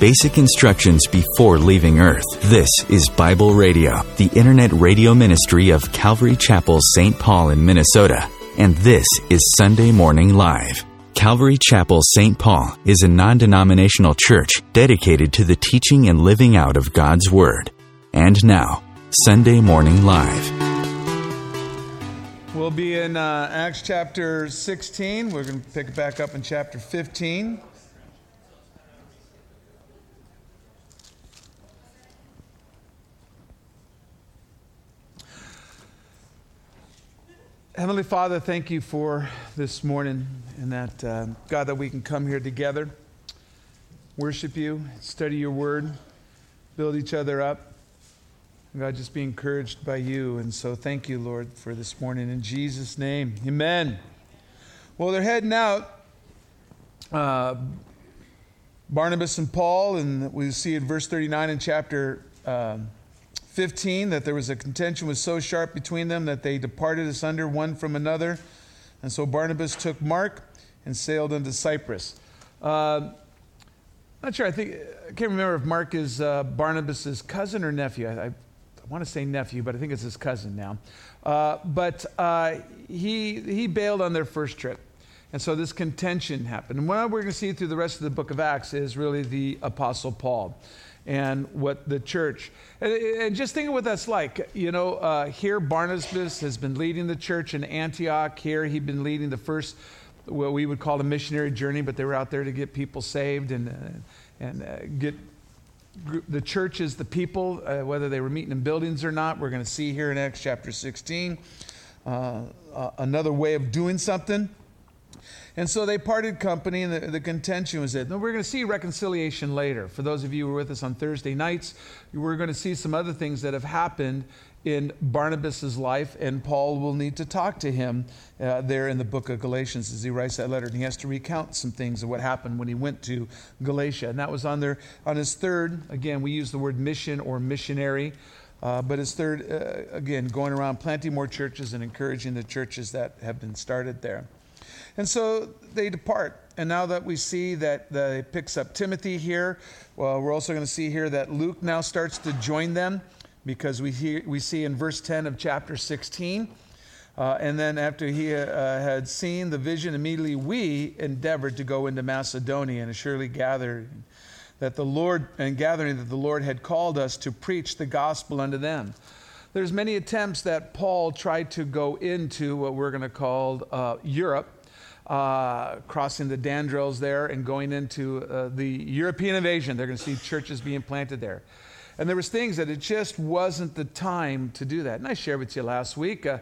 basic instructions before leaving Earth. This is Bible Radio, the internet radio ministry of Calvary Chapel, St. Paul in Minnesota. And this is Sunday Morning Live. Calvary Chapel St. Paul is a non denominational church dedicated to the teaching and living out of God's Word. And now, Sunday Morning Live. We'll be in uh, Acts chapter 16. We're going to pick it back up in chapter 15. Heavenly Father, thank you for this morning and that, uh, God, that we can come here together, worship you, study your word, build each other up. God, just be encouraged by you. And so thank you, Lord, for this morning. In Jesus' name, amen. Well, they're heading out, uh, Barnabas and Paul, and we see in verse 39 in chapter. Uh, 15 that there was a contention was so sharp between them that they departed asunder one from another. And so Barnabas took Mark and sailed into Cyprus. Uh, not sure. I think I can't remember if Mark is uh, Barnabas's cousin or nephew. I, I, I want to say nephew, but I think it's his cousin now. Uh, but uh, he he bailed on their first trip, and so this contention happened. And what we're going to see through the rest of the book of Acts is really the Apostle Paul and what the church. And, and just think of what that's like. You know, uh, here Barnabas has been leading the church in Antioch. Here he'd been leading the first, what we would call a missionary journey, but they were out there to get people saved and, uh, and uh, get the churches, the people, uh, whether they were meeting in buildings or not. We're going to see here in Acts chapter 16 uh, uh, another way of doing something. And so they parted company, and the, the contention was that no, we're going to see reconciliation later. For those of you who were with us on Thursday nights, we're going to see some other things that have happened in Barnabas's life, and Paul will need to talk to him uh, there in the book of Galatians as he writes that letter, and he has to recount some things of what happened when he went to Galatia, and that was on their on his third. Again, we use the word mission or missionary. Uh, but his third, uh, again, going around planting more churches and encouraging the churches that have been started there. And so they depart. And now that we see that they picks up Timothy here, well, we're also going to see here that Luke now starts to join them because we, hear, we see in verse 10 of chapter 16. Uh, and then after he uh, had seen the vision, immediately we endeavored to go into Macedonia and surely gathered that the Lord and gathering that the Lord had called us to preach the gospel unto them. There's many attempts that Paul tried to go into what we're going to call uh, Europe uh, crossing the Dardanelles there and going into uh, the European invasion. They're going to see churches being planted there. And there was things that it just wasn't the time to do that. And I shared with you last week. Uh,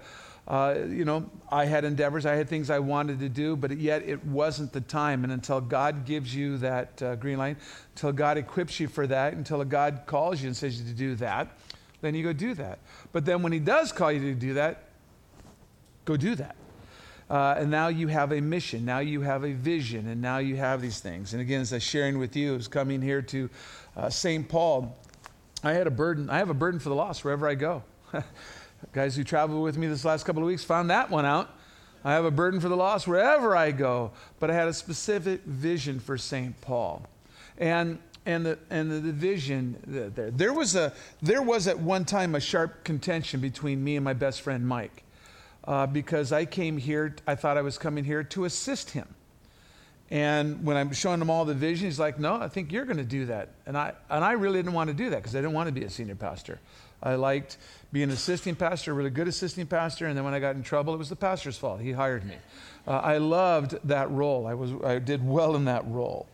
uh, you know, I had endeavors, I had things I wanted to do, but yet it wasn't the time. And until God gives you that uh, green light, until God equips you for that, until God calls you and says you to do that, then you go do that. But then when He does call you to do that, go do that. Uh, and now you have a mission, now you have a vision, and now you have these things. And again, as I sharing with you, as coming here to uh, St. Paul, I had a burden. I have a burden for the lost wherever I go. Guys who traveled with me this last couple of weeks found that one out. I have a burden for the lost wherever I go. But I had a specific vision for St. Paul. And and the and the vision there. There was a there was at one time a sharp contention between me and my best friend Mike uh, because I came here, I thought I was coming here to assist him. And when I'm showing him all the vision, he's like, No, I think you're going to do that. And I, and I really didn't want to do that because I didn't want to be a senior pastor. I liked being an assistant pastor, a really good assistant pastor. And then when I got in trouble, it was the pastor's fault. He hired me. Uh, I loved that role, I, was, I did well in that role.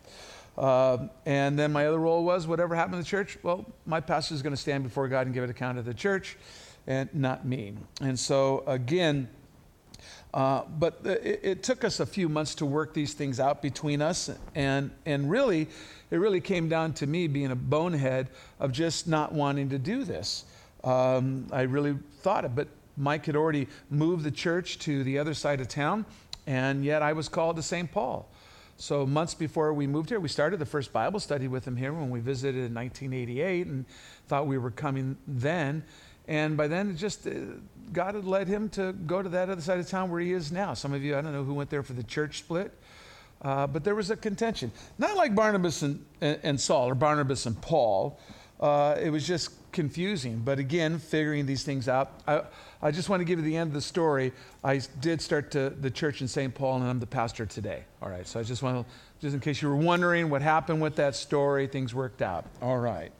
Uh, and then my other role was whatever happened in the church, well, my pastor is going to stand before God and give an account of the church and not me. And so, again, uh, but it, it, took us a few months to work these things out between us, and and really, it really came down to me being a bonehead of just not wanting to do this. Um, I really thought it, but Mike had already moved the church to the other side of town, and yet I was called to St. Paul. So months before we moved here, we started the first Bible study with him here when we visited in 1988, and thought we were coming then. And by then, it just uh, God had led him to go to that other side of town where he is now. Some of you, I don't know who went there for the church split, Uh, but there was a contention. Not like Barnabas and, and, Saul or Barnabas and Paul. Uh, it was just confusing. But again, figuring these things out. I, I just want to give you the end of the story. I did start to, the church in St. Paul, and I'm the pastor today. All right. So I just want to, just in case you were wondering what happened with that story, things worked out. All right.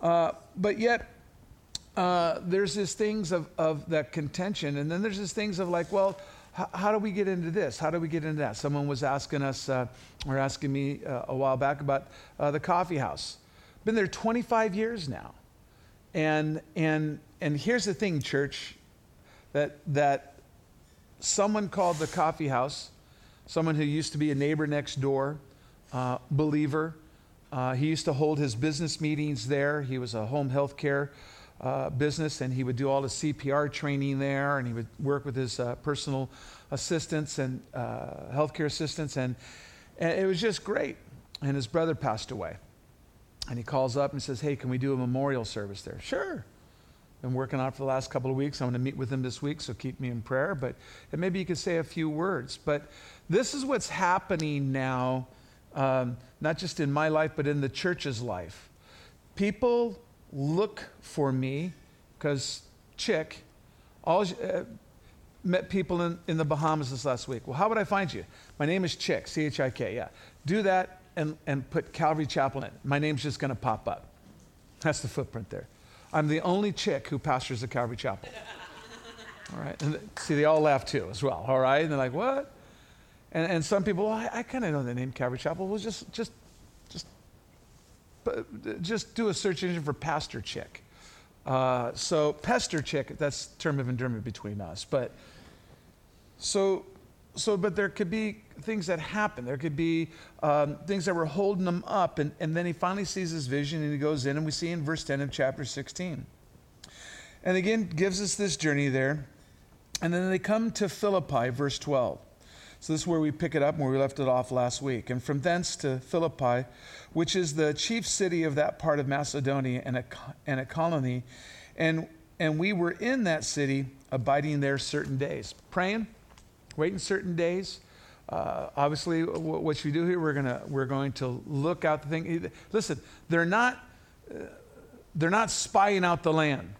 Uh, but yet, uh, there's these things of, of that contention, and then there's these things of like, well, h- how do we get into this? How do we get into that? Someone was asking us, uh, or asking me uh, a while back about uh, the coffee house. Been there 25 years now, and and and here's the thing, church, that that someone called the coffee house, someone who used to be a neighbor next door, uh, believer. he used to hold his business meetings there. He was a home health care uh, business, and he would do all the CPR training there, and he would work with his uh, personal assistants and uh, healthcare assistants, and, and it was just great. And his brother passed away, and he calls up and says, "Hey, can we do a memorial service there?" Sure. Been working on it for the last couple of weeks. I'm going to meet with him this week, so keep me in prayer. But and maybe you could say a few words. But this is what's happening now, um, not just in my life, but in the church's life. People look for me because Chik always, uh, met people in, in the Bahamas this last week. Well, how would I find you? My name is Chik, C H I K, yeah. Do that and, and put Calvary Chapel in. My name's just going to pop up. That's the footprint there. I'm the only chick who pastors the Calvary Chapel. All right. And see, they all laugh too as well. All right. And they're like, what? And, and some people, well, I, I kind of know the name Calvary Chapel. Well, just, just just do a search engine for pastor Chik. Uh, so pester chick, that's term of endearment between us. But so, so, but there could be things that happen. There could be um, things that were holding him up, and, and then he finally sees his vision, and he goes in, and we see in verse 10 of chapter 16. And again, gives us this journey there. And then they come to Philippi, verse 12. So this is where we pick it up where we left it off last week. And from thence to Philippi, which is the chief city of that part of Macedonia and a, and a colony. And, and we were in that city, abiding there certain days. Praying, waiting certain days. Uh, obviously, what we do here, we're, gonna, we're going to look out the thing. Listen, they're not, uh, they're not spying out the land.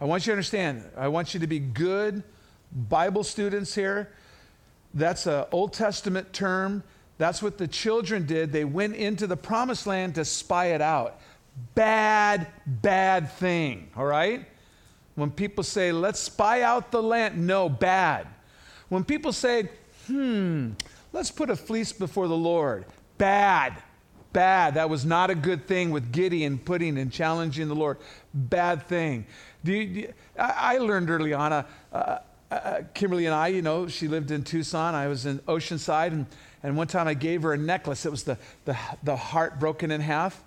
I want you to understand. I want you to be good Bible students here. That's an Old Testament term. That's what the children did. They went into the promised land to spy it out. Bad, bad thing, all right? When people say, let's spy out the land, no, bad. When people say, hmm, let's put a fleece before the Lord, bad, bad. That was not a good thing with Gideon putting and challenging the Lord. Bad thing. Do you, do you, I, I, learned early on, uh, uh, uh, Kimberly and I, you know, she lived in Tucson. I was in Oceanside, and, and one time I gave her a necklace. It was the, the, the heart broken in half.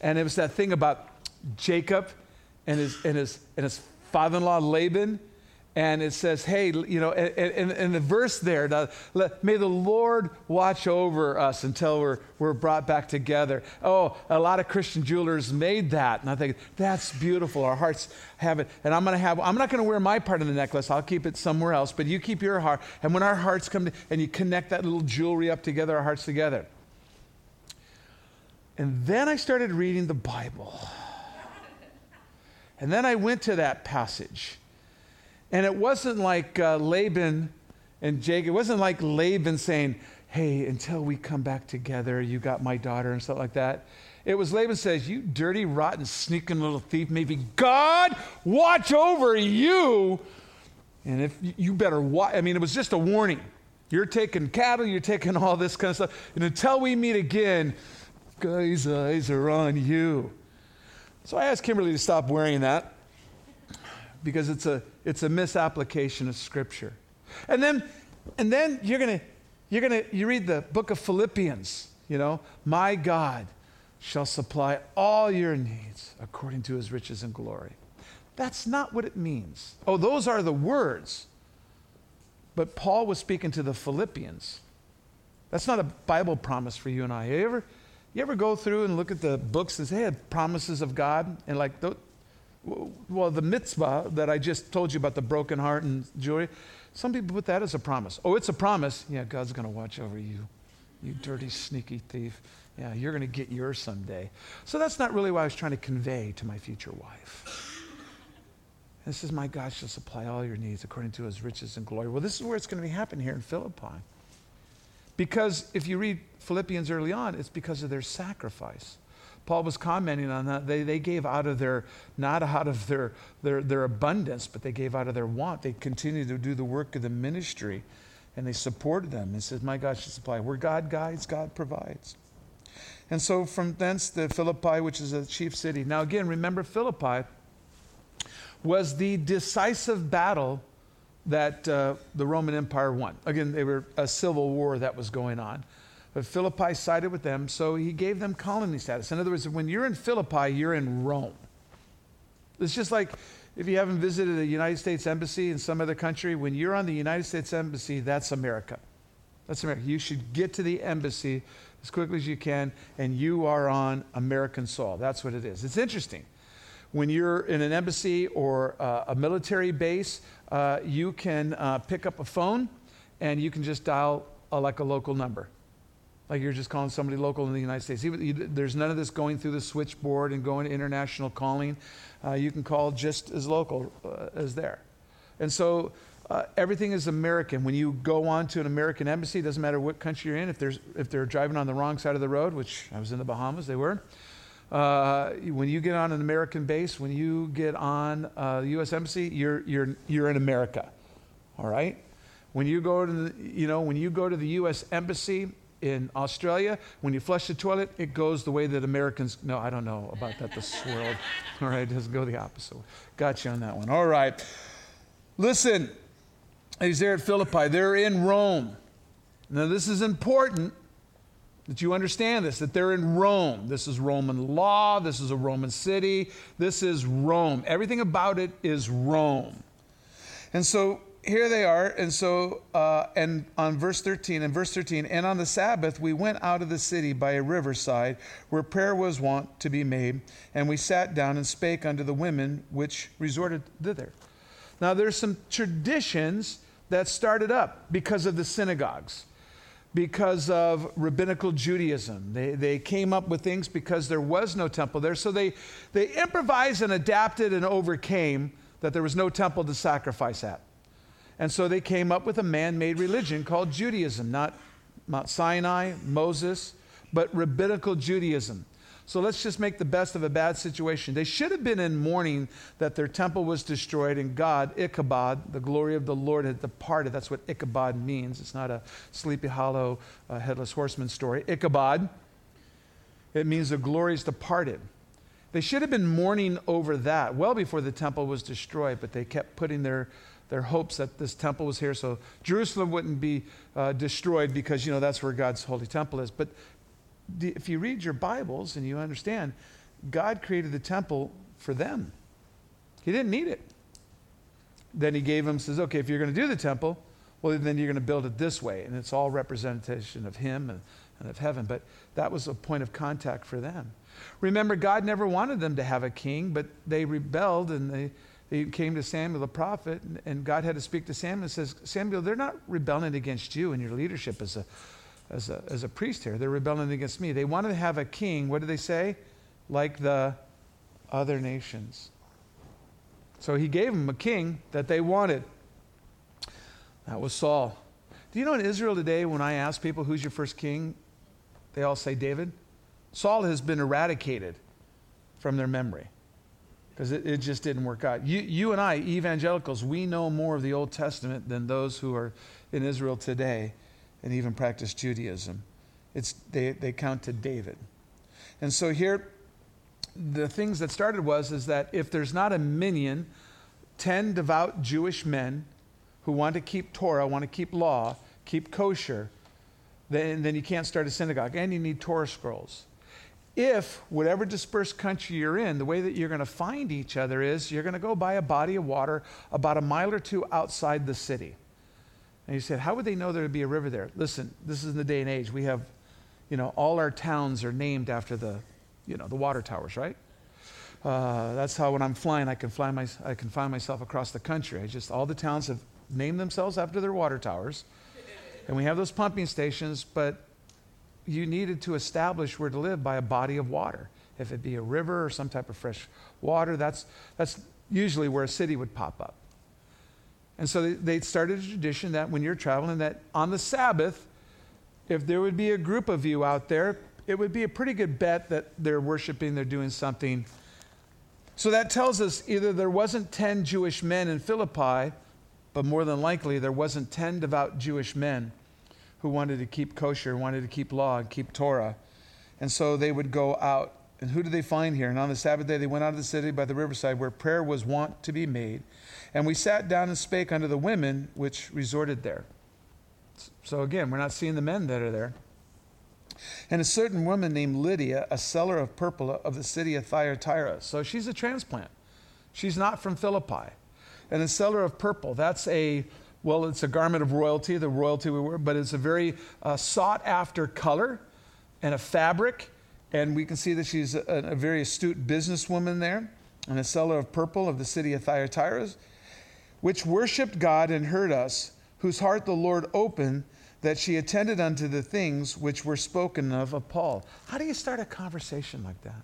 And it was that thing about Jacob and his, and his, and his father in law Laban and it says, hey, you know, in the verse there, may the Lord watch over us until we're, we're brought back together. Oh, a lot of Christian jewelers made that. And I think, that's beautiful. Our hearts have it. And I'm going to have, I'm not going to wear my part of the necklace. I'll keep it somewhere else. But you keep your heart. And when our hearts come to, and you connect that little jewelry up together, our hearts together. And then I started reading the Bible. And then I went to that passage. And it wasn't like uh, Laban and Jacob, it wasn't like Laban saying, Hey, until we come back together, you got my daughter and stuff like that. It was Laban says, You dirty, rotten, sneaking little thief, maybe God watch over you. And if you better watch, I mean, it was just a warning. You're taking cattle, you're taking all this kind of stuff. And until we meet again, God's eyes are on you. So I asked Kimberly to stop wearing that because it's a, it's a misapplication of Scripture. And then, and then you're going to, you're going to, you read the book of Philippians, you know, my God shall supply all your needs according to his riches and glory. That's not what it means. Oh, those are the words. But Paul was speaking to the Philippians. That's not a Bible promise for you and I. You ever, you ever go through and look at the books and say hey, promises of God and like Well, the Mizpah that I just told you about the broken heart and jewelry, some people put that as a promise. Oh, it's a promise. Yeah, God's going to watch over you, you dirty, sneaky thief. Yeah, you're going to get yours someday. So that's not really what I was trying to convey to my future wife. This is my God shall supply all your needs according to his riches and glory. Well, this is where it's going to be happening here in Philippi. Because if you read Philippians early on, it's because of their sacrifice. Paul was commenting on that. They, they gave out of their, not out of their, their, their abundance, but they gave out of their want. They continued to do the work of the ministry and they supported them. He says, My God shall supply. Where God guides, God provides. And so from thence the Philippi, which is a chief city. Now again, remember Philippi was the decisive battle that uh, the Roman Empire won. Again, they were a civil war that was going on. But Philippi sided with them, so he gave them colony status. In other words, when you're in Philippi, you're in Rome. It's just like if you haven't visited a United States embassy in some other country, when you're on the United States embassy, that's America. That's America. You should get to the embassy as quickly as you can, and you are on American soil. That's what it is. It's interesting when you're in an embassy or uh, a military base, uh, you can uh, pick up a phone and you can just dial a, like a local number. Like you're just calling somebody local in the United States. There's none of this going through the switchboard and going to international calling. Uh, you can call just as local uh, as there. And so uh, everything is American. When you go on to an American embassy, it doesn't matter what country you're in, if, there's, if they're driving on the wrong side of the road, which I was in the Bahamas, they were. Uh, when you get on an American base, when you get on uh, the U.S. Embassy, you're, you're, you're in America. All right? When you go to the, you know, when you go to the U.S. Embassy in Australia, when you flush the toilet, it goes the way that Americans, no, I don't know about that, this world. All right, it doesn't go the opposite way. Got you on that one. All right. Listen, he's there at Philippi. They're in Rome. Now, this is important that you understand this, that they're in Rome. This is Roman law. This is a Roman city. This is Rome. Everything about it is Rome. And so here they are. And so, uh, and on verse 13, and verse 13, and on the Sabbath we went out of the city by a riverside where prayer was wont to be made, and we sat down and spake unto the women which resorted thither. Now, there's some traditions that started up because of the synagogues because of rabbinical Judaism. They, they came up with things because there was no temple there. So they, they improvised and adapted and overcame that there was no temple to sacrifice at. And so they came up with a man made religion called Judaism, not Mount Sinai, Moses, but rabbinical Judaism. So let's just make the best of a bad situation. They should have been in mourning that their temple was destroyed and God, Ichabod, the glory of the Lord, had departed. That's what Ichabod means. It's not a sleepy hollow uh, headless horseman story. Ichabod, it means the glory is departed. They should have been mourning over that well before the temple was destroyed, but they kept putting their their hopes that this temple was here so Jerusalem wouldn't be uh, destroyed because, you know, that's where God's holy temple is. But if you read your Bibles and you understand, God created the temple for them. He didn't need it. Then he gave them, says, okay, if you're going to do the temple, well, then you're going to build it this way. And it's all representation of him and, and of heaven. But that was a point of contact for them. Remember, God never wanted them to have a king, but they rebelled and they, they came to Samuel the prophet, and, and God had to speak to Samuel and says, Samuel, they're not rebelling against you and your leadership as a as a, as a priest here. They're rebelling against me. They wanted to have a king, what do they say? Like the other nations. So he gave them a king that they wanted. That was Saul. Do you know in Israel today, when I ask people who's your first king, they all say David? Saul has been eradicated from their memory because it, it, just didn't work out. You, you and I, evangelicals, we know more of the Old Testament than those who are in Israel today and even practice Judaism. It's, they, they count to David. And so here, the things that started was is that if there's not a minyan, 10 devout Jewish men who want to keep Torah, want to keep law, keep kosher, then, then you can't start a synagogue. And you need Torah scrolls. If, whatever dispersed country you're in, the way that you're going to find each other is you're going to go by a body of water about a mile or two outside the city. And you said, how would they know there would be a river there? Listen, this is in the day and age. We have, you know, all our towns are named after the, you know, the water towers, right? Uh, that's how when I'm flying, I can fly my, I can find myself across the country. I just all the towns have named themselves after their water towers, and we have those pumping stations. But you needed to establish where to live by a body of water. If it be a river or some type of fresh water, that's that's usually where a city would pop up. And so they, they started a tradition that when you're traveling, that on the Sabbath, if there would be a group of you out there, it would be a pretty good bet that they're worshiping, they're doing something. So that tells us either there wasn't 10 Jewish men in Philippi, but more than likely there wasn't 10 devout Jewish men who wanted to keep kosher, wanted to keep law, and keep Torah. And so they would go out. And who did they find here? And on the Sabbath day they went out of the city by the riverside where prayer was wont to be made. And we sat down and spake unto the women which resorted there. So again, we're not seeing the men that are there. And a certain woman named Lydia, a seller of purple of the city of Thyatira. So she's a transplant. She's not from Philippi. And a seller of purple, that's a, well, it's a garment of royalty, the royalty we wear, but it's a very uh, sought after color and a fabric. And we can see that she's a, a very astute businesswoman there, and a seller of purple of the city of Thyatira, which worshiped God and heard us, whose heart the Lord opened that she attended unto the things which were spoken of of Paul. How do you start a conversation like that?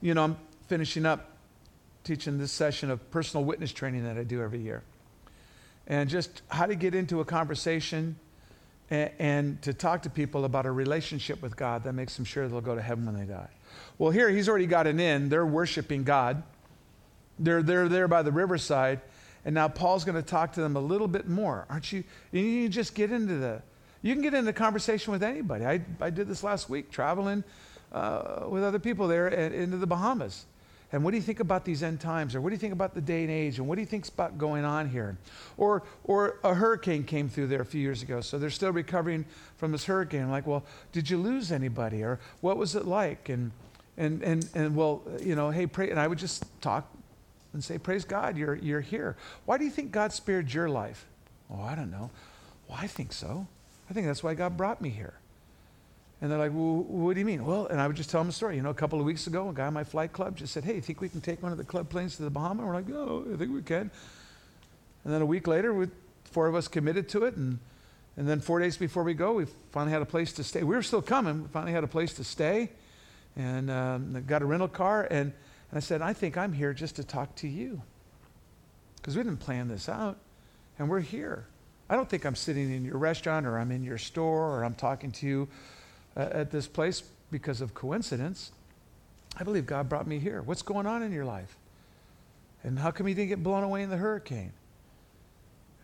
You know, I'm finishing up teaching this session of personal witness training that I do every year. And just how to get into a conversation and, and to talk to people about a relationship with God that makes them sure they'll go to heaven when they die. Well, here he's already got an in. They're worshiping God. They're, they're there by the riverside. And now Paul's going to talk to them a little bit more. Aren't you? You just get into the, you can get into conversation with anybody. I, I did this last week, traveling uh, with other people there at, into the Bahamas. And what do you think about these end times? Or what do you think about the day and age? And what do you think's about going on here? Or, or a hurricane came through there a few years ago, so they're still recovering from this hurricane. I'm like, well, did you lose anybody? Or what was it like? And, and, and, and well, you know, hey, pray. And I would just talk and say, Praise God, you're, you're here. Why do you think God spared your life? Oh, I don't know. Well, I think so. I think that's why God brought me here. And they're like, well, what do you mean? Well, and I would just tell them a story. You know, a couple of weeks ago, a guy in my flight club just said, hey, you think we can take one of the club planes to the Bahamas? We're like, oh, I think we can. And then a week later, we, four of us committed to it. And, and then four days before we go, we finally had a place to stay. We were still coming. We finally had a place to stay and um, got a rental car. And and I said, I think I'm here just to talk to you. Because we didn't plan this out. And we're here. I don't think I'm sitting in your restaurant or I'm in your store or I'm talking to you uh, at this place because of coincidence. I believe God brought me here. What's going on in your life? And how come you didn't get blown away in the hurricane?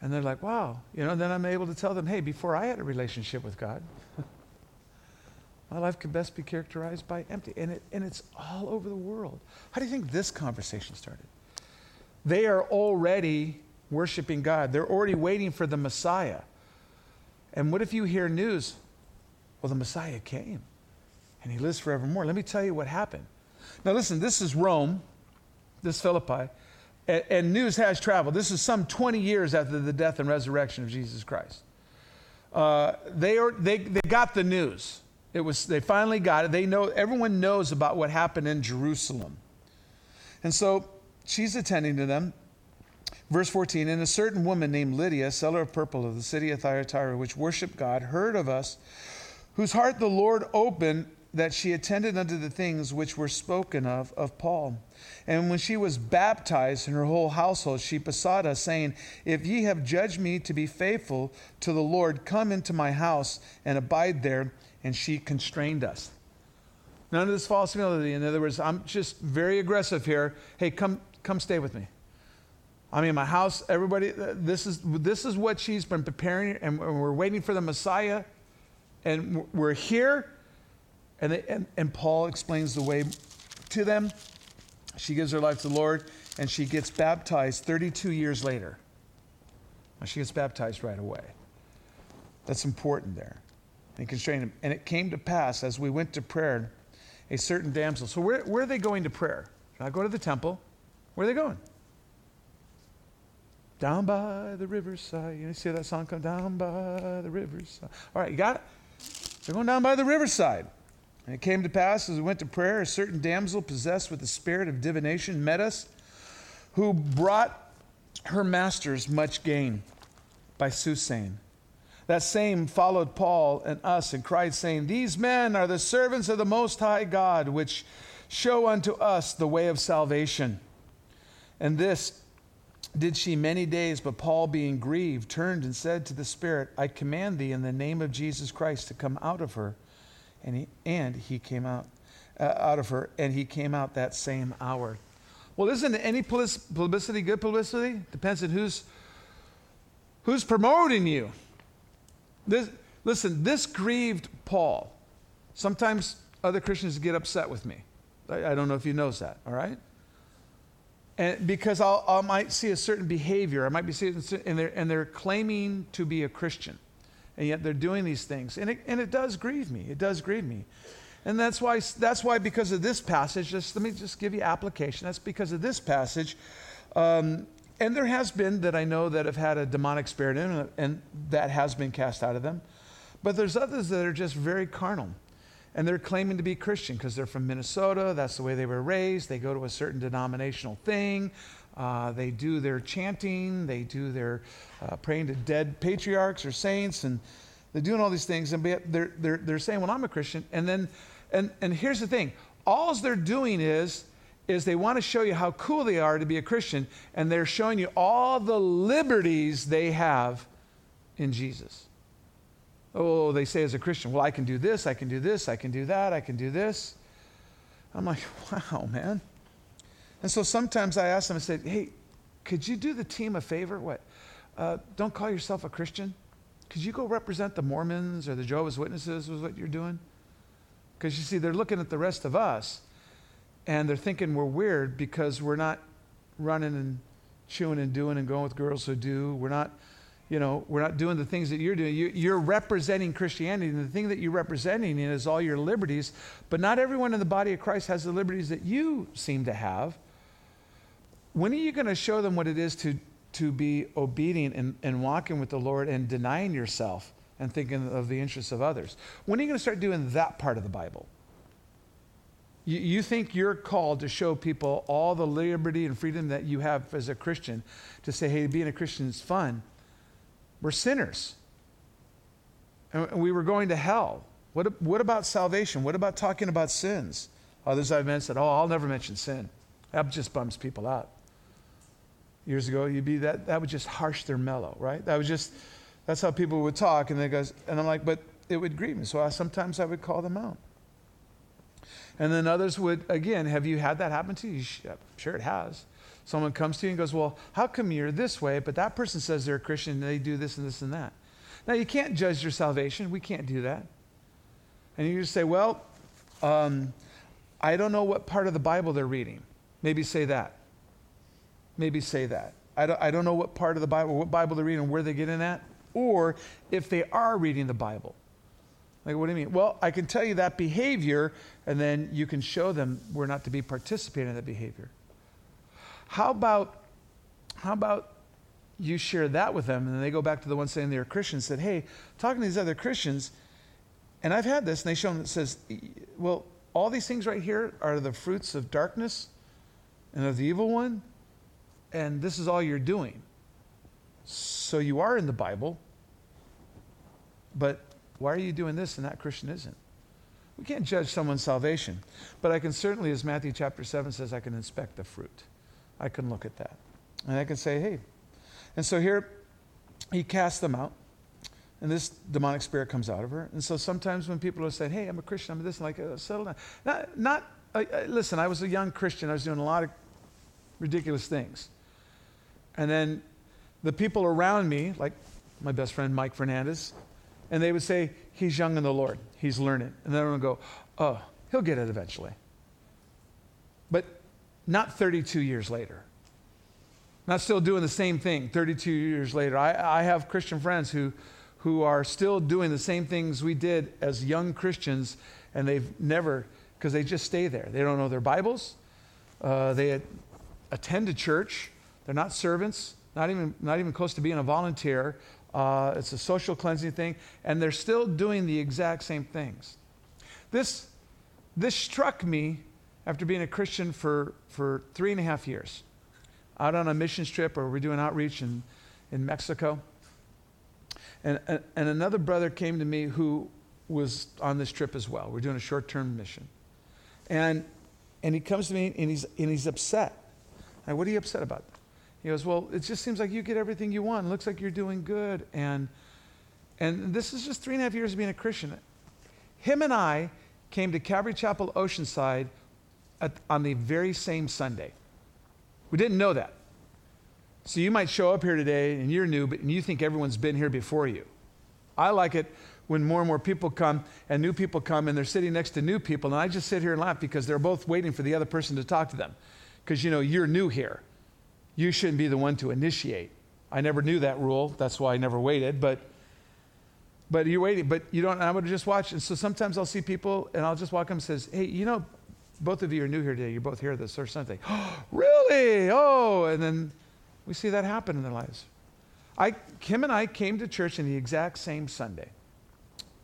And they're like, wow. You know, and then I'm able to tell them, hey, before I had a relationship with God, My life could best be characterized by empty. And, it, and it's all over the world. How do you think this conversation started? They are already worshiping God, they're already waiting for the Messiah. And what if you hear news? Well, the Messiah came and he lives forevermore. Let me tell you what happened. Now, listen, this is Rome, this Philippi, and, and news has traveled. This is some 20 years after the death and resurrection of Jesus Christ. Uh, they, are, they, they got the news. It was, they finally got it. They know, everyone knows about what happened in Jerusalem. And so she's attending to them. Verse 14, and a certain woman named Lydia, seller of purple of the city of Thyatira, which worshiped God, heard of us, whose heart the Lord opened that she attended unto the things which were spoken of of Paul. And when she was baptized and her whole household, she besought us, saying, If ye have judged me to be faithful to the Lord, come into my house and abide there and she constrained us. None of this false humility. In other words, I'm just very aggressive here. Hey, come, come stay with me. I mean, my house, everybody, this is, this is what she's been preparing, and we're waiting for the Messiah, and we're here. And, they, and, and Paul explains the way to them. She gives her life to the Lord, and she gets baptized 32 years later. She gets baptized right away. That's important there and constrained him. And it came to pass as we went to prayer, a certain damsel. So where, where are they going to prayer? I go to the temple. Where are they going? Down by the riverside. You see that song come down by the riverside. All right, you got it? They're going down by the riverside. And it came to pass as we went to prayer, a certain damsel possessed with the spirit of divination met us, who brought her masters much gain by soothsaying. That same followed Paul and us and cried, saying, These men are the servants of the Most High God, which show unto us the way of salvation. And this did she many days, but Paul, being grieved, turned and said to the Spirit, I command thee in the name of Jesus Christ to come out of her and he, and he came out uh, out of her, and he came out that same hour. Well, isn't any publicity good publicity? Depends on who's who's promoting you. This, listen, this grieved Paul. Sometimes other Christians get upset with me. I, I don't know if he knows that. All right. And because I'll, I might see a certain behavior, I might be seeing, and they're, and they're claiming to be a Christian and yet they're doing these things. And it, and it does grieve me. It does grieve me. And that's why, that's why, because of this passage, just let me just give you application. That's because of this passage. Um, and there has been that I know that have had a demonic spirit in them, and that has been cast out of them. But there's others that are just very carnal. And they're claiming to be Christian because they're from Minnesota. That's the way they were raised. They go to a certain denominational thing. Uh, they do their chanting, they do their uh, praying to dead patriarchs or saints, and they're doing all these things. And they're, they're, they're saying, Well, I'm a Christian. And then, and, and here's the thing all they're doing is, is they want to show you how cool they are to be a Christian, and they're showing you all the liberties they have in Jesus. Oh, they say as a Christian, well, I can do this, I can do this, I can do that, I can do this. I'm like, wow, man. And so sometimes I ask them, I say, hey, could you do the team a favor? What? Uh, don't call yourself a Christian. Could you go represent the Mormons or the Jehovah's Witnesses, was what you're doing? Because you see, they're looking at the rest of us and they're thinking we're weird because we're not running and chewing and doing and going with girls who do. We're not, you know, we're not doing the things that you're doing. You, are representing Christianity, and the thing that you're representing is all your liberties. But not everyone in the body of Christ has the liberties that you seem to have when are you going to show them what it is to, to be obedient and, and walking with the Lord and denying yourself and thinking of the interests of others? When are you going to start doing that part of the Bible? You, you think you're called to show people all the liberty and freedom that you have as a Christian to say, hey, being a Christian is fun. We're sinners. And we were going to hell. What, what about salvation? What about talking about sins? Oh, others I've met said, oh, I'll never mention sin. That just bums people out years ago, you'd be that, that would just harsh their mellow, right? That was just, that's how people would talk. And they goes, and I'm like, but it would grieve me. So I, sometimes I would call them out. And then others would, again, have you had that happen to you? Sure it has. Someone comes to you and goes, well, how come you're this way, but that person says they're a Christian and they do this and this and that? Now, you can't judge your salvation. We can't do that. And you just say, well, um, I don't know what part of the Bible they're reading. Maybe say that maybe say that. I don't, I don't know what part of the Bible, what Bible they're reading where they're getting at, or if they are reading the Bible. Like, what do you mean? Well, I can tell you that behavior, and then you can show them we're not to be participating in that behavior. How about, how about you share that with them, and then they go back to the one saying they're Christians, said, hey, talking to these other Christians, and I've had this, and they show them that says, well, all these things right here are the fruits of darkness and of the evil one and this is all you're doing. So you are in the Bible, but why are you doing this and that Christian isn't? We can't judge someone's salvation, but I can certainly, as Matthew chapter 7 says, I can inspect the fruit. I can look at that. And I can say, hey. And so here, he casts them out, and this demonic spirit comes out of her. And so sometimes when people are saying, hey, I'm a Christian, I'm this, I'm like, uh, settle down. Not, not uh, listen, I was a young Christian, I was doing a lot of ridiculous things. And then the people around me, like my best friend Mike Fernandez, and they would say, He's young in the Lord, he's learning. And then I would go, Oh, he'll get it eventually. But not 32 years later. Not still doing the same thing 32 years later. I, I have Christian friends who, who are still doing the same things we did as young Christians, and they've never, because they just stay there. They don't know their Bibles. Uh, they attend a church, they're not servants, not even, not even close to being a volunteer. Uh, it's a social cleansing thing, and they're still doing the exact same things. This, this struck me after being a Christian for, for three and a half years, out on a missions trip or we're doing outreach in, in Mexico. And, and, another brother came to me who was on this trip as well. We're doing a short term mission. And, and he comes to me and he's, and he's upset. I, what are you upset about? He goes, Well, it just seems like you get everything you want. It looks like you're doing good. And, and this is just three and a half years of being a Christian. Him and I came to Calvary Chapel Oceanside at, on the very same Sunday. We didn't know that. So you might show up here today and you're new, but and you think everyone's been here before you. I like it when more and more people come and new people come and they're sitting next to new people, and I just sit here and laugh because they're both waiting for the other person to talk to them. Because you know, you're new here. You shouldn't be the one to initiate. I never knew that rule. That's why I never waited, but but you're waiting, but you don't, going to just watch. And so sometimes I'll see people and I'll just walk up and says, hey, you know, both of you are new here today. You're both here this or something. really? Oh, and then we see that happen in their lives. I, him and I came to church in the exact same Sunday.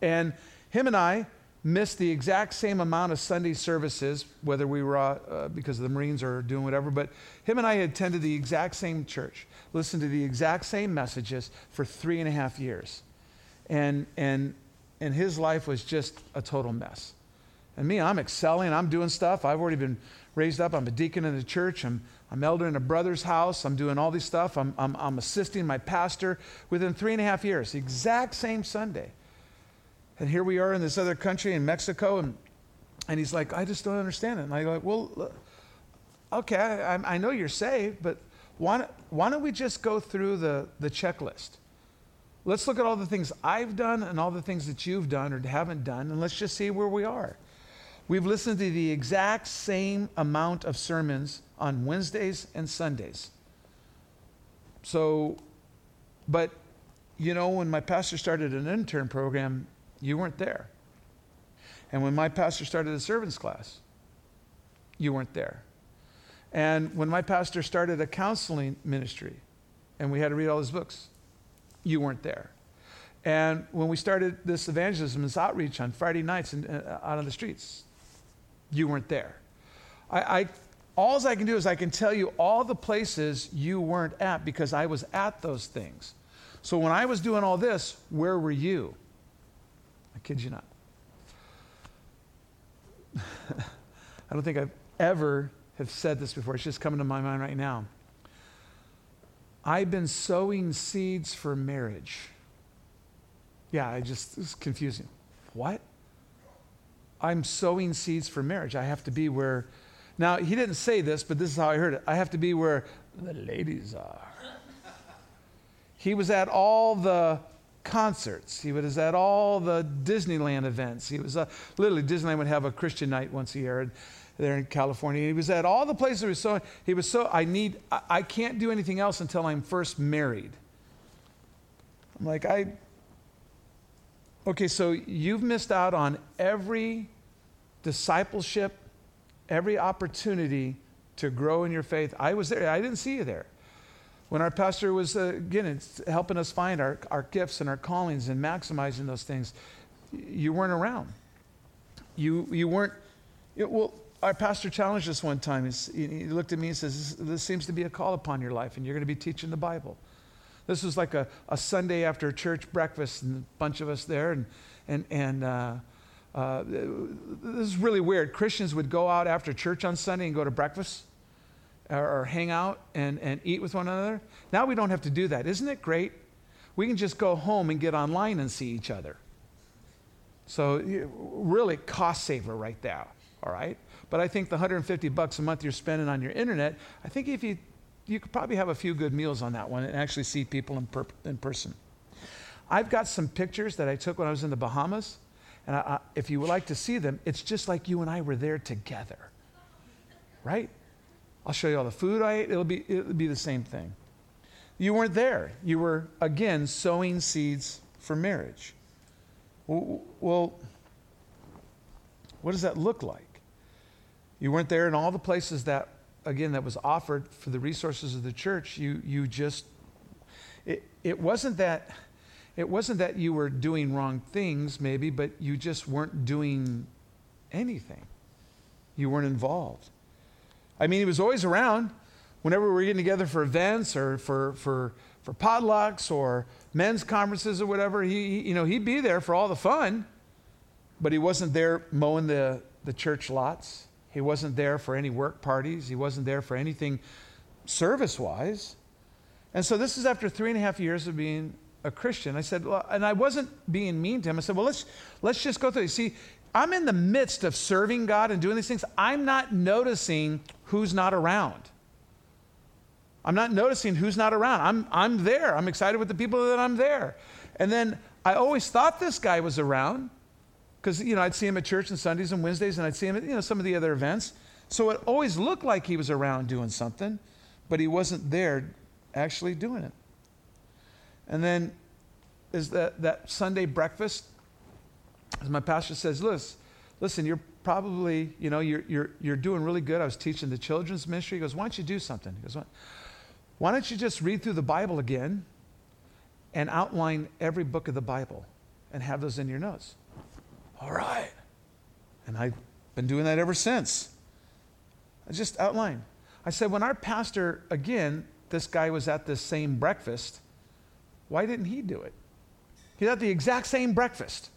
And him and I missed the exact same amount of Sunday services, whether we were uh, because of the Marines or doing whatever, but him and I attended the exact same church, listened to the exact same messages for three and a half years and, and, and his life was just a total mess. And me, I'm excelling, I'm doing stuff. I've already been raised up. I'm a deacon in the church. I'm, I'm elder in a brother's house. I'm doing all this stuff. I'm, I'm, I'm assisting my pastor within three and a half years, the exact same Sunday. And here we are in this other country in Mexico, and, and he's like, I just don't understand it. And I go, well, uh, okay, I, I know you're saved, but why, why don't we just go through the, the checklist? Let's look at all the things I've done and all the things that you've done or haven't done, and let's just see where we are. We've listened to the exact same amount of sermons on Wednesdays and Sundays. So, but you know, when my pastor started an intern program, you weren't there. And when my pastor started a servants class, you weren't there. And when my pastor started a counseling ministry, and we had to read all his books, you weren't there. And when we started this evangelism, this outreach on Friday nights and uh, out on the streets, you weren't there. I, I all I can do is I can tell you all the places you weren't at because I was at those things. So when I was doing all this, where were you? I kid you not. I don't think I've ever have said this before. It's just coming to my mind right now. I've been sowing seeds for marriage. Yeah, I just, it's confusing. What? I'm sowing seeds for marriage. I have to be where, now he didn't say this, but this is how I heard it. I have to be where the ladies are. he was at all the concerts. He was at all the Disneyland events. He was, uh, literally, Disneyland would have a Christian night once a year. And there in California. He was at all the places he was so, he was so, I need, I, I can't do anything else until I'm first married. I'm like, I, okay, so you've missed out on every discipleship, every opportunity to grow in your faith. I was there, I didn't see you there. When our pastor was, uh, again, helping us find our, our gifts and our callings and maximizing those things, you weren't around. You, you weren't, it, well, our pastor challenged us one time. He looked at me and says, This seems to be a call upon your life, and you're going to be teaching the Bible. This was like a, a Sunday after church breakfast, and a bunch of us there. And, and, and uh, uh, this is really weird. Christians would go out after church on Sunday and go to breakfast or, or hang out and, and eat with one another. Now we don't have to do that. Isn't it great? We can just go home and get online and see each other. So, really, cost saver right there, all right? But I think the 150 bucks a month you're spending on your internet, I think if you you could probably have a few good meals on that one and actually see people in, per, in person. I've got some pictures that I took when I was in the Bahamas, and I, I, if you would like to see them, it's just like you and I were there together, right? I'll show you all the food I ate. It'll be, it'll be the same thing. You weren't there. You were, again, sowing seeds for marriage. Well, what does that look like? You weren't there in all the places that, again, that was offered for the resources of the church. You, you just, it, it wasn't that, it wasn't that you were doing wrong things, maybe, but you just weren't doing anything. You weren't involved. I mean, he was always around whenever we were getting together for events or for, for, for potlucks or men's conferences or whatever. He, you know, he'd be there for all the fun, but he wasn't there mowing the, the church lots. He wasn't there for any work parties. He wasn't there for anything service wise. And so this is after three and a half years of being a Christian. I said, well, and I wasn't being mean to him. I said, well, let's, let's just go through. You see, I'm in the midst of serving God and doing these things. I'm not noticing who's not around. I'm not noticing who's not around. I'm, I'm there. I'm excited with the people that I'm there. And then I always thought this guy was around because, you know, I'd see him at church on Sundays and Wednesdays and I'd see him at, you know, some of the other events. So it always looked like he was around doing something, but he wasn't there actually doing it. And then is that, that Sunday breakfast, as my pastor says, listen, listen, you're probably, you know, you're, you're, you're doing really good. I was teaching the children's ministry. He goes, why don't you do something? He goes, why don't you just read through the Bible again and outline every book of the Bible and have those in your notes? All right. And I've been doing that ever since. I just outline. I said, when our pastor, again, this guy was at this same breakfast, why didn't he do it? He's at the exact same breakfast.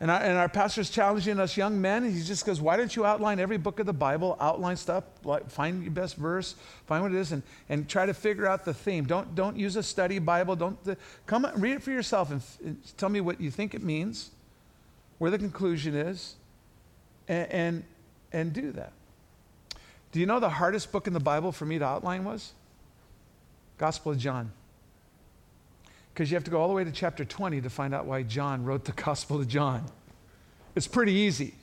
And our, and our pastor's challenging us young men. He just goes, Why don't you outline every book of the Bible, outline stuff, like find your best verse, find what it is, and, and try to figure out the theme. Don't, don't use a study Bible. Don't the, come read it for yourself and, and, tell me what you think it means, where the conclusion is, and, and, and do that. Do you know the hardest book in the Bible for me to outline was? Gospel of John. Because you have to go all the way to chapter 20 to find out why John wrote the Gospel of John. It's pretty easy.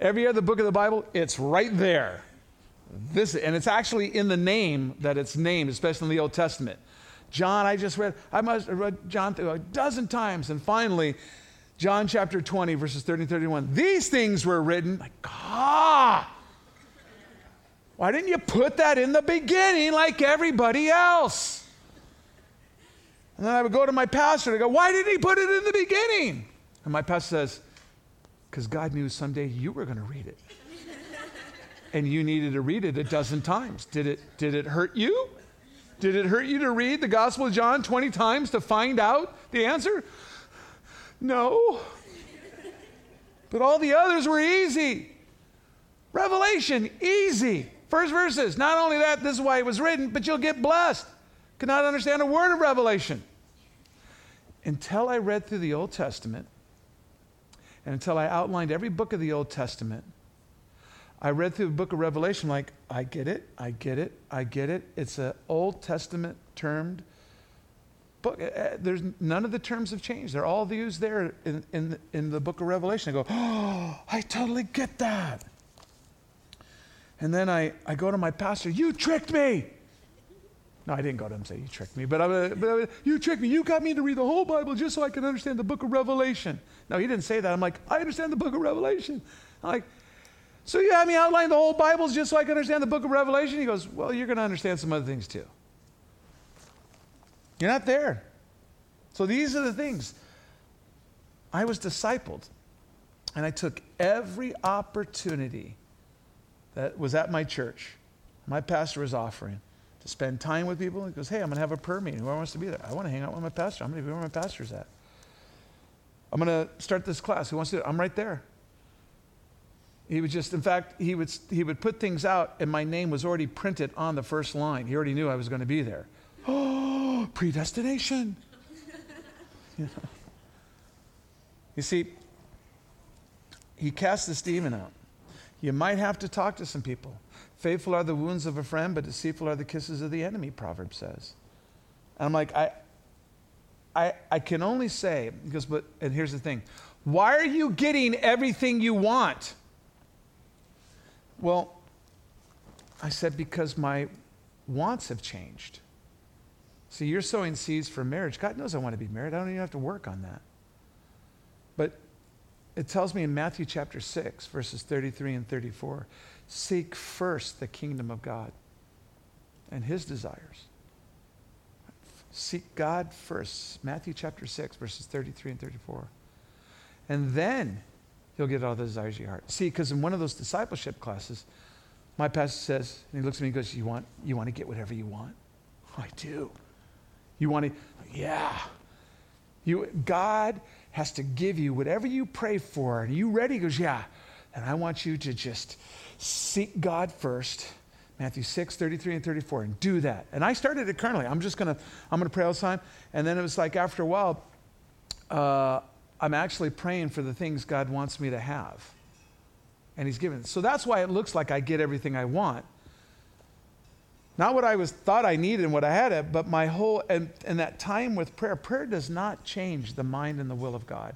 Every other book of the Bible, it's right there. This, and it's actually in the name that it's named, especially in the Old Testament. John, I just read, I must have read John a dozen times. And finally, John chapter 20, verses 30 and 31. These things were written, like, ah, why didn't you put that in the beginning like everybody else? And then I would go to my pastor and I go, Why didn't he put it in the beginning? And my pastor says, Because God knew someday you were going to read it. and you needed to read it a dozen times. Did it, did it hurt you? Did it hurt you to read the Gospel of John 20 times to find out the answer? No. But all the others were easy. Revelation, easy. First verses. Not only that, this is why it was written, but you'll get blessed. Could not understand a word of Revelation until I read through the Old Testament and until I outlined every book of the Old Testament, I read through the book of Revelation like, I get it, I get it, I get it. It's an Old Testament termed book. Eh, eh, there's none of the terms have changed. They're all used there in, in, in the book of Revelation. I go, oh, I totally get that. And then I, I go to my pastor, you tricked me. No, I didn't go to him and say, You tricked me. But, I, but I, you tricked me. You got me to read the whole Bible just so I could understand the book of Revelation. No, he didn't say that. I'm like, I understand the book of Revelation. I'm like, so you had me outline the whole Bible just so I could understand the book of Revelation? He goes, Well, you're going to understand some other things too. You're not there. So these are the things. I was discipled, and I took every opportunity that was at my church. My pastor was offering to spend time with people. He goes, Hey, I'm going to have a prayer meeting. Who wants to be there? I want to hang out with my pastor. I'm going to be where my pastor's at. I'm going to start this class. Who wants to do it? I'm right there. He would just, in fact, he would, he would put things out, and my name was already printed on the first line. He already knew I was going to be there. Oh, predestination. you, you see, he cast this demon out. You might have to talk to some people. Faithful are the wounds of a friend, but deceitful are the kisses of the enemy, Proverb says. And I'm like, I, I, I can only say, because, but, and here's the thing why are you getting everything you want? Well, I said, because my wants have changed. See, you're sowing seeds for marriage. God knows I want to be married. I don't even have to work on that. It tells me in Matthew chapter 6, verses 33 and 34 Seek first the kingdom of God and his desires. Seek God first. Matthew chapter 6, verses 33 and 34. And then you'll get all the desires of your heart. See, because in one of those discipleship classes, my pastor says, and he looks at me and goes, You want, you want to get whatever you want? I do. You want to, yeah. You, God has to give you whatever you pray for. Are you ready? He goes, Yeah. And I want you to just seek God first. Matthew 6, 33 and 34, and do that. And I started it currently. I'm just gonna, I'm gonna pray all the time. And then it was like after a while, uh, I'm actually praying for the things God wants me to have. And He's given. So that's why it looks like I get everything I want. Not what I was thought I needed and what I had, it, but my whole and, and that time with prayer. Prayer does not change the mind and the will of God.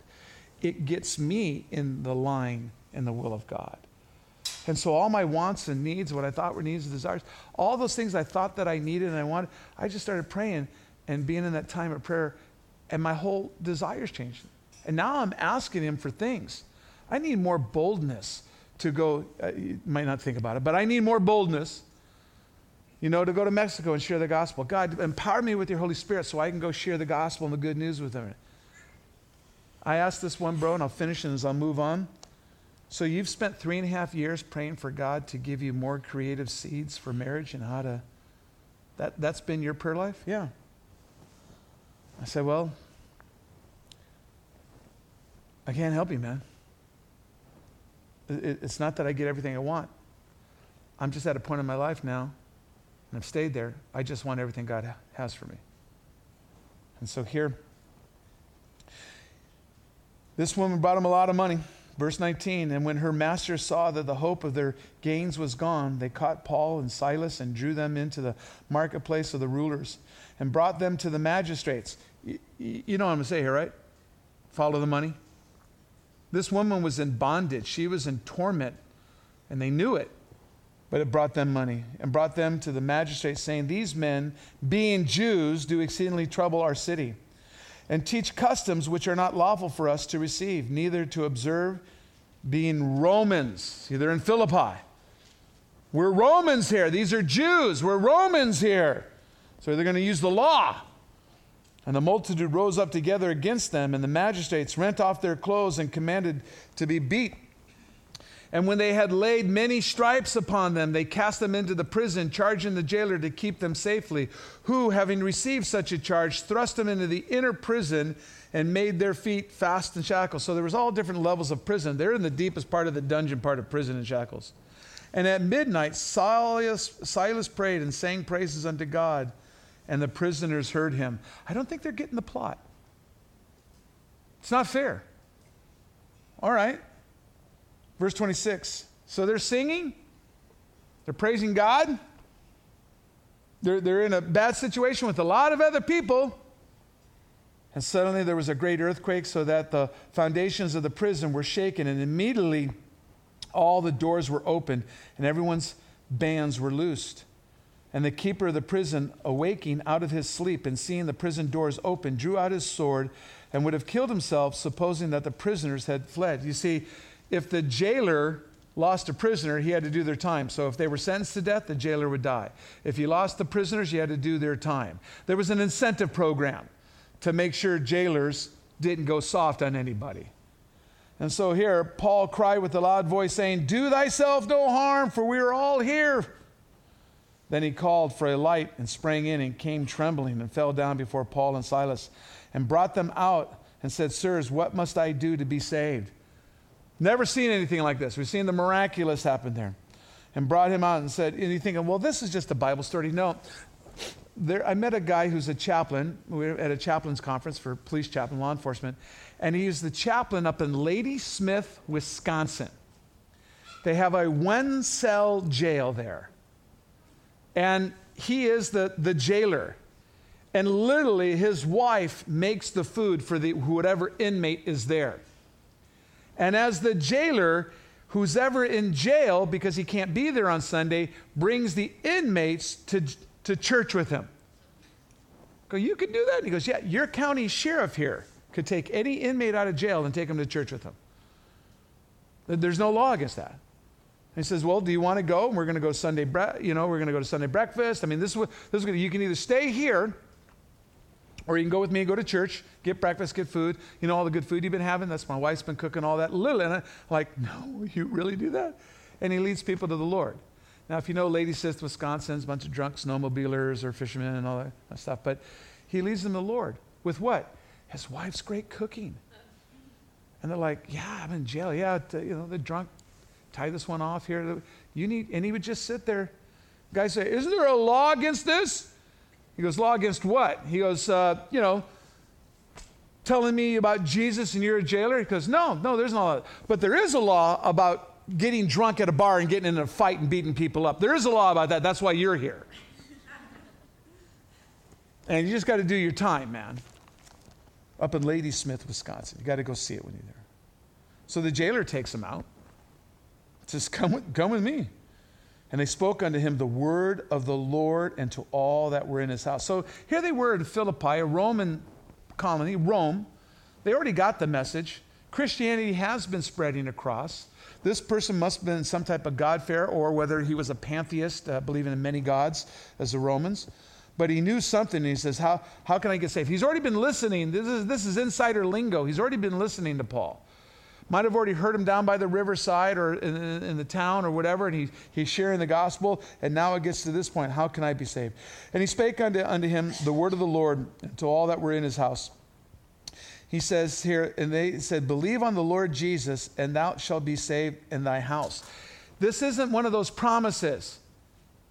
It gets me in the line in the will of God. And so all my wants and needs, what I thought were needs and desires, all those things I thought that I needed and I wanted, I just started praying and being in that time of prayer, and my whole desires changed. And now I'm asking him for things. I need more boldness to go, uh, you might not think about it, but I need more boldness, you know, to go to Mexico and share the gospel. God, empower me with your Holy Spirit so I can go share the gospel and the good news with them. I asked this one bro, and I'll finish and as I'll move on. So you've spent three and a half years praying for God to give you more creative seeds for marriage and how to. That, that's been your prayer life? Yeah. I said, Well, I can't help you, man. It, it's not that I get everything I want. I'm just at a point in my life now, and I've stayed there. I just want everything God has for me. And so here, this woman brought him a lot of money. Verse 19, and when her masters saw that the hope of their gains was gone, they caught Paul and Silas and drew them into the marketplace of the rulers and brought them to the magistrates. You, you know what I'm going to say here, right? Follow the money. This woman was in bondage, she was in torment, and they knew it. But it brought them money and brought them to the magistrates, saying, These men, being Jews, do exceedingly trouble our city and teach customs which are not lawful for us to receive, neither to observe, being Romans. See, they're in Philippi. We're Romans here. These are Jews. We're Romans here. So they're going to use the law. And the multitude rose up together against them, and the magistrates rent off their clothes and commanded to be beat. And when they had laid many stripes upon them, they cast them into the prison, charging the jailer to keep them safely, who, having received such a charge, thrust them into the inner prison and made their feet fast in shackles. So there was all different levels of prison. They're in the deepest part of the dungeon part of prison in shackles. And at midnight, Silas, Silas prayed and sang praises unto God, and the prisoners heard him. I don't think they're getting the plot. It's not fair. All right. Verse 26. So they're singing, they're praising God. They're, they're in a bad situation with a lot of other people. And suddenly there was a great earthquake, so that the foundations of the prison were shaken, and immediately all the doors were opened, and everyone's bands were loosed. And the keeper of the prison, awaking out of his sleep and seeing the prison doors open, drew out his sword and would have killed himself, supposing that the prisoners had fled. You see, if the jailer lost a prisoner, he had to do their time. So if they were sentenced to death, the jailer would die. If he lost the prisoners, he had to do their time. There was an incentive program to make sure jailers didn't go soft on anybody. And so here, Paul cried with a loud voice, saying, Do thyself no harm, for we are all here. Then he called for a light and sprang in and came trembling and fell down before Paul and Silas and brought them out and said, Sirs, what must I do to be saved? Never seen anything like this. We've seen the miraculous happen there. And brought him out and said, and you thinking, well, this is just a Bible story. No. There, I met a guy who's a chaplain. We were at a chaplain's conference for police chaplain, law enforcement. And he's the chaplain up in Ladysmith, Wisconsin. They have a one cell jail there. And he is the, the jailer. And literally, his wife makes the food for the, whatever inmate is there. And as the jailer, who's ever in jail because he can't be there on Sunday, brings the inmates to, to church with him. go, you could do that? And he goes, yeah, your county sheriff here could take any inmate out of jail and take him to church with him. There's no law against that. And he says, well, do you want to go? We're going to go Sunday, bre- you know, we're going to go to Sunday breakfast. I mean, this is what, this is you can either stay here Or you can go with me, and go to church, get breakfast, get food. You know all the good food you've been having? That's my wife's been cooking all that. Little in it. Like, no, you really do that? And he leads people to the Lord. Now, if you know Ladysmith, Wisconsin, a bunch of drunk snowmobilers or fishermen and all that stuff, but he leads them to the Lord. With what? His wife's great cooking. And they're like, yeah, I'm in jail. Yeah, you know, the drunk, tie this one off here. You need, and he would just sit there. Guys say, isn't there a law against this? He goes, Law against what? He goes, uh, You know, telling me about Jesus and you're a jailer? He goes, No, no, there's no law. But there is a law about getting drunk at a bar and getting in a fight and beating people up. There is a law about that. That's why you're here. and you just got to do your time, man. Up in Ladysmith, Wisconsin. You got to go see it when you're there. So the jailer takes him out. Says, Come with, come with me. And they spoke unto him the word of the Lord and to all that were in his house. So here they were in Philippi, a Roman colony, Rome. They already got the message. Christianity has been spreading across. This person must have been some type of God-fearer, or whether he was a pantheist, uh, believing in many gods, as the Romans. But he knew something. And he says, how, how can I get saved? He's already been listening. This is, this is insider lingo. He's already been listening to Paul might have already heard him down by the riverside or in, in, the town or whatever, and he, he's sharing the gospel. And now it gets to this point how can I be saved? And he spake unto, unto him the word of the Lord to all that were in his house. He says here, and they said, Believe on the Lord Jesus, and thou shalt be saved in thy house. This isn't one of those promises.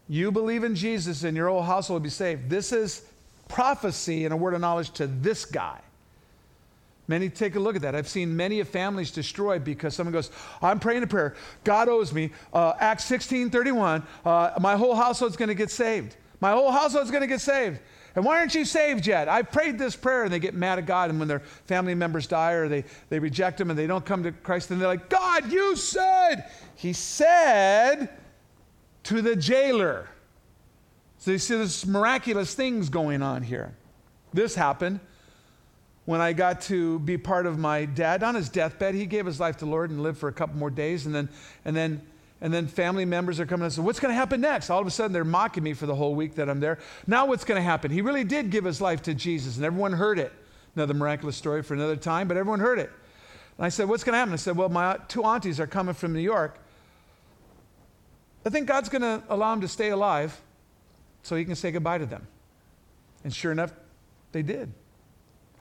You believe in Jesus, and your whole household will be saved. This is prophecy and a word of knowledge to this guy. Many take a look at that. I've seen many of families destroyed because someone goes, I'm praying a prayer. God owes me. Uh, Acts 16 31, uh, my whole household's going to get saved. My whole household's going to get saved. And why aren't you saved yet? I prayed this prayer, and they get mad at God. And when their family members die or they, they reject Him and they don't come to Christ, and they're like, God, you said. He said to the jailer. So you see, there's miraculous things going on here. This happened when I got to be part of my dad on his deathbed, he gave his life to the Lord and lived for a couple more days. And then, and then, and then family members are coming and say, What's going to happen next? All of a sudden, they're mocking me for the whole week that I'm there. Now, what's going to happen? He really did give his life to Jesus, and everyone heard it. Another miraculous story for another time, but everyone heard it. And I said, What's going to happen? I said, Well, my two aunties are coming from New York. I think God's going to allow them to stay alive so he can say goodbye to them. And sure enough, they did.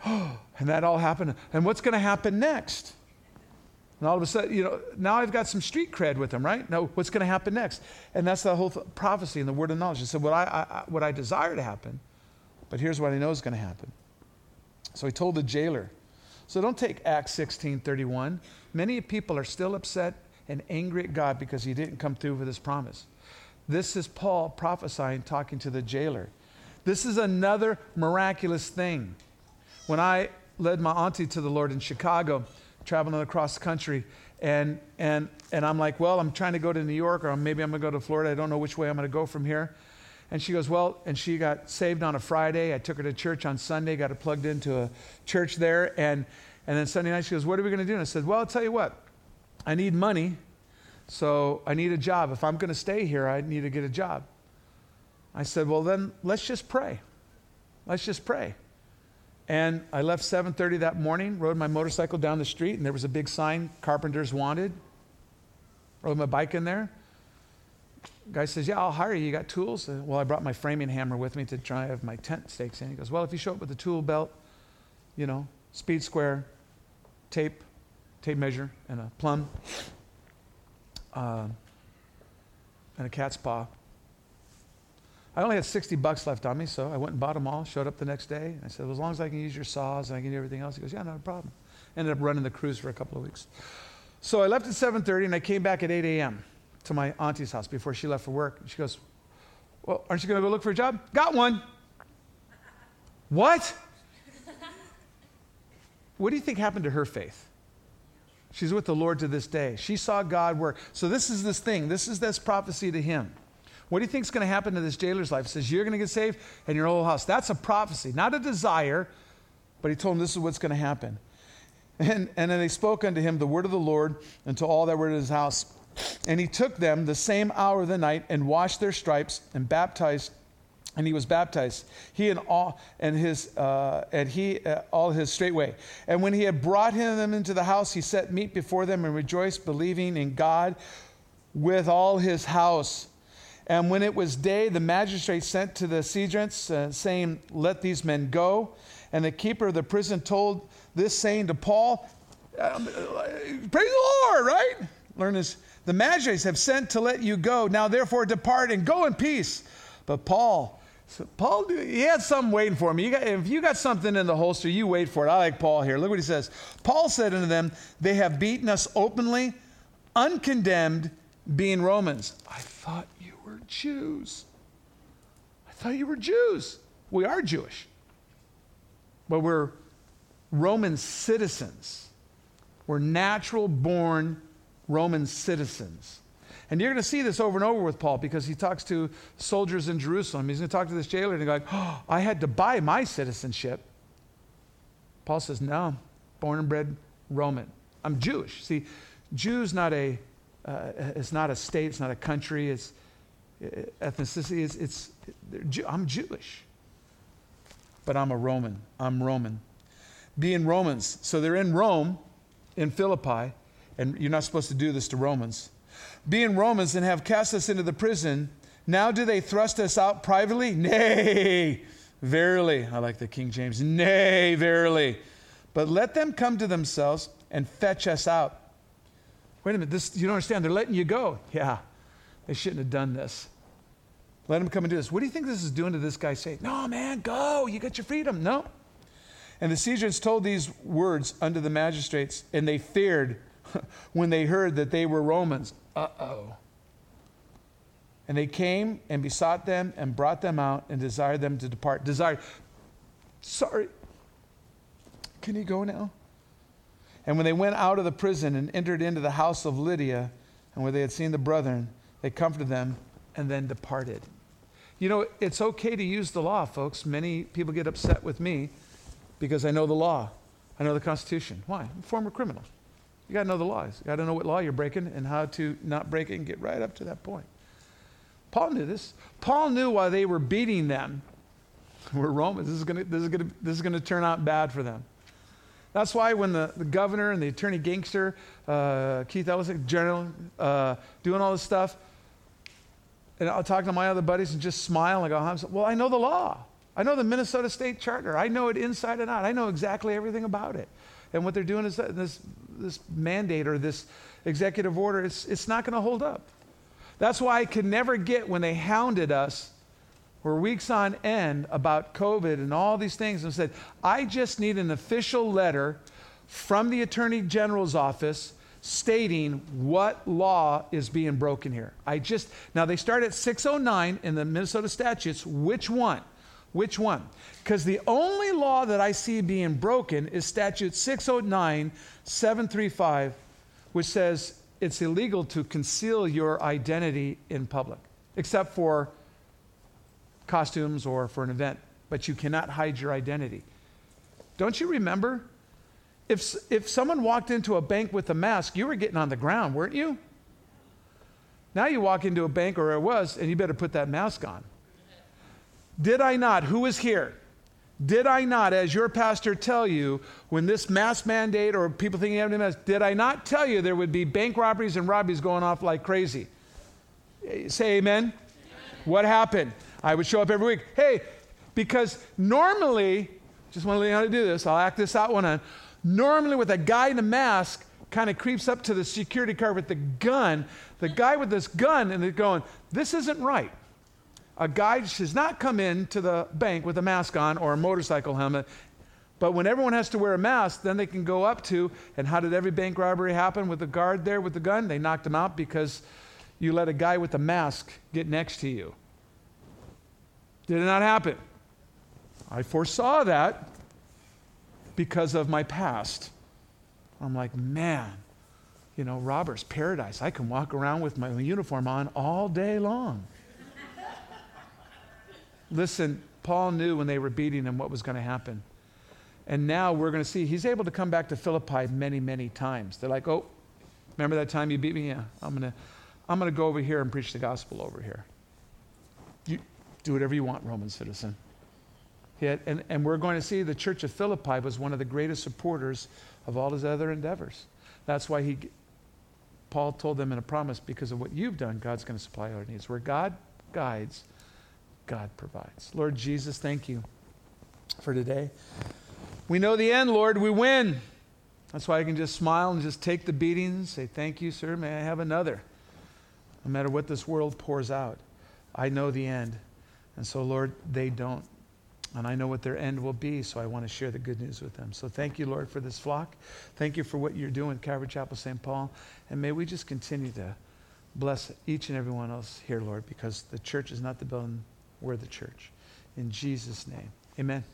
and that all happened. And what's going to happen next? And all of a sudden, you know, now I've got some street cred with them, right? Now, what's going to happen next? And that's the whole th- prophecy and the word of knowledge. I said, what I, I, what I desire to happen, but here's what I know is going to happen. So he told the jailer. So don't take Acts 16 31. Many people are still upset and angry at God because he didn't come through with his promise. This is Paul prophesying, talking to the jailer. This is another miraculous thing. When I led my auntie to the Lord in Chicago, traveling across the country, and, and, and I'm like, well, I'm trying to go to New York, or maybe I'm going to go to Florida. I don't know which way I'm going to go from here. And she goes, Well, and she got saved on a Friday. I took her to church on Sunday, got her plugged into a church there. And, and then Sunday night, she goes, What are we going to do? And I said, Well, I'll tell you what, I need money. So I need a job. If I'm going to stay here, I need to get a job. I said, Well, then let's just pray. Let's just pray. And I left 7:30 that morning, rode my motorcycle down the street, and there was a big sign, "Carpenters Wanted." Rode my bike in there. Guy says, "Yeah, I'll hire you. You got tools?" Well, I brought my framing hammer with me to drive my tent stakes in. He goes, "Well, if you show up with a tool belt, you know, speed square, tape, tape measure, and a plumb, uh, and a cat's paw, I only had 60 bucks left on me, so I went and bought them all, showed up the next day. And I said, well, as long as I can use your saws and I can do everything else. He goes, yeah, not a problem. Ended up running the cruise for a couple of weeks. So I left at 7.30 and I came back at 8 a.m. to my auntie's house before she left for work. She goes, well, aren't you going to go look for a job? Got one. what? what do you think happened to her faith? She's with the Lord to this day. She saw God work. So this is this thing. This is this prophecy to him. What do you think is going to happen to this jailer's life? He says, You're going to get saved and your whole house. That's a prophecy, not a desire, but he told him this is what's going to happen. And, and then they spoke unto him the word of the Lord and to all that were in his house. And he took them the same hour of the night and washed their stripes and baptized and he was baptized he and all and his uh, and he uh, all his straightway and when he had brought him them into the house he set meat before them and rejoiced believing in god with all his house and when it was day the magistrate sent to the sergeants uh, saying let these men go and the keeper of the prison told this saying to paul um, praise the lord right learn this the magistrates have sent to let you go now therefore depart and go in peace but paul so Paul, he had something waiting for him. You got, if you got something in the holster, you wait for it. I like Paul here. Look what he says. Paul said unto them, They have beaten us openly, uncondemned, being Romans. I thought were Jews. I thought you were Jews. We are Jewish, but we're Roman citizens. We're natural born Roman citizens. And you're going to see this over and over with Paul because he talks to soldiers in Jerusalem. He's going to talk to this jailer and he's like, oh, I had to buy my citizenship. Paul says, No, born and bred Roman. I'm Jewish. See, Jews not a uh, it's not a state, it's not a country, it's Uh, ethnicity, is it's I'm Jewish. But I'm a Roman. I'm Roman. Being Romans. So they're in Rome, in Philippi, and you're not supposed to do this to Romans being Romans and have cast us into the prison, now do they thrust us out privately? Nay, verily. I like the King James. Nay, verily. But let them come to themselves and fetch us out. Wait a minute, this, you don't understand. They're letting you go. Yeah, they shouldn't have done this. Let him come and do this. What do you think this is doing to this guy Say, No, man, go. You got your freedom. No. And the Caesars told these words unto the magistrates, and they feared when they heard that they were Romans. Uh oh. And they came and besought them and brought them out and desired them to depart. Desired. Sorry. Can you go now? And when they went out of the prison and entered into the house of Lydia, and where they had seen the brethren, they comforted them and then departed. You know, it's okay to use the law, folks. Many people get upset with me because I know the law, I know the Constitution. Why? I'm a former criminal. You got to know the laws. You got to know what law you're breaking and how to not break it and get right up to that point. Paul knew this. Paul knew why they were beating them. We're Romans. This is going to this is going to this is going to turn out bad for them. That's why when the, the governor and the attorney gangster, uh, Keith Ellison, general, uh, doing all this stuff, and I'll talk to my other buddies and just smile and go, well, I know the law. I know the Minnesota State Charter. I know it inside and out. I know exactly everything about it. And what they're doing is this this mandate or this executive order, it's, it's not going to hold up. That's why I could never get when they hounded us for weeks on end about COVID and all these things and said, I just need an official letter from the Attorney General's office stating what law is being broken here. I just, now they start at 609 in the Minnesota statutes. Which one? Which one? Because the only law that I see being broken is statute 609 735, which says it's illegal to conceal your identity in public, except for costumes or for an event, but you cannot hide your identity. Don't you remember? If, if someone walked into a bank with a mask, you were getting on the ground, weren't you? Now you walk into a bank, or it was, and you better put that mask on. Did I not? Who is here? Did I not, as your pastor, tell you when this mask mandate or people thinking of mask, did I not tell you there would be bank robberies and robberies going off like crazy? Say amen. amen. What happened? I would show up every week. Hey, because normally, just want to learn how to do this, I'll act this out one on. Normally, with a guy in a mask, kind of creeps up to the security car with the gun. The guy with this gun, and they're going, This isn't right a guy does not come in to the bank with a mask on or a motorcycle helmet. But when everyone has to wear a mask, then they can go up to, and how did every bank robbery happen with the guard there with the gun? They knocked him out because you let a guy with a mask get next to you. Did it not happen? I foresaw that because of my past. I'm like, man, you know, robbers, paradise. I can walk around with my uniform on all day long. Listen, Paul knew when they were beating him what was going to happen. And now we're going to see he's able to come back to Philippi many, many times. They're like, oh, remember that time you beat me? Yeah, I'm going to I'm going to go over here and preach the gospel over here. You, Do whatever you want, Roman citizen. Had, and, and we're going to see the church of Philippi was one of the greatest supporters of all his other endeavors. That's why he, Paul told them in a promise, because of what you've done, God's going to supply our needs. Where God guides, God provides. Lord Jesus, thank you for today. We know the end, Lord. We win. That's why I can just smile and just take the beating and say, Thank you, sir. May I have another? No matter what this world pours out, I know the end. And so, Lord, they don't. And I know what their end will be, so I want to share the good news with them. So thank you, Lord, for this flock. Thank you for what you're doing, Calvary Chapel, St. Paul. And may we just continue to bless each and every one else here, Lord, because the church is not the building, we're the church. In Jesus' name, amen.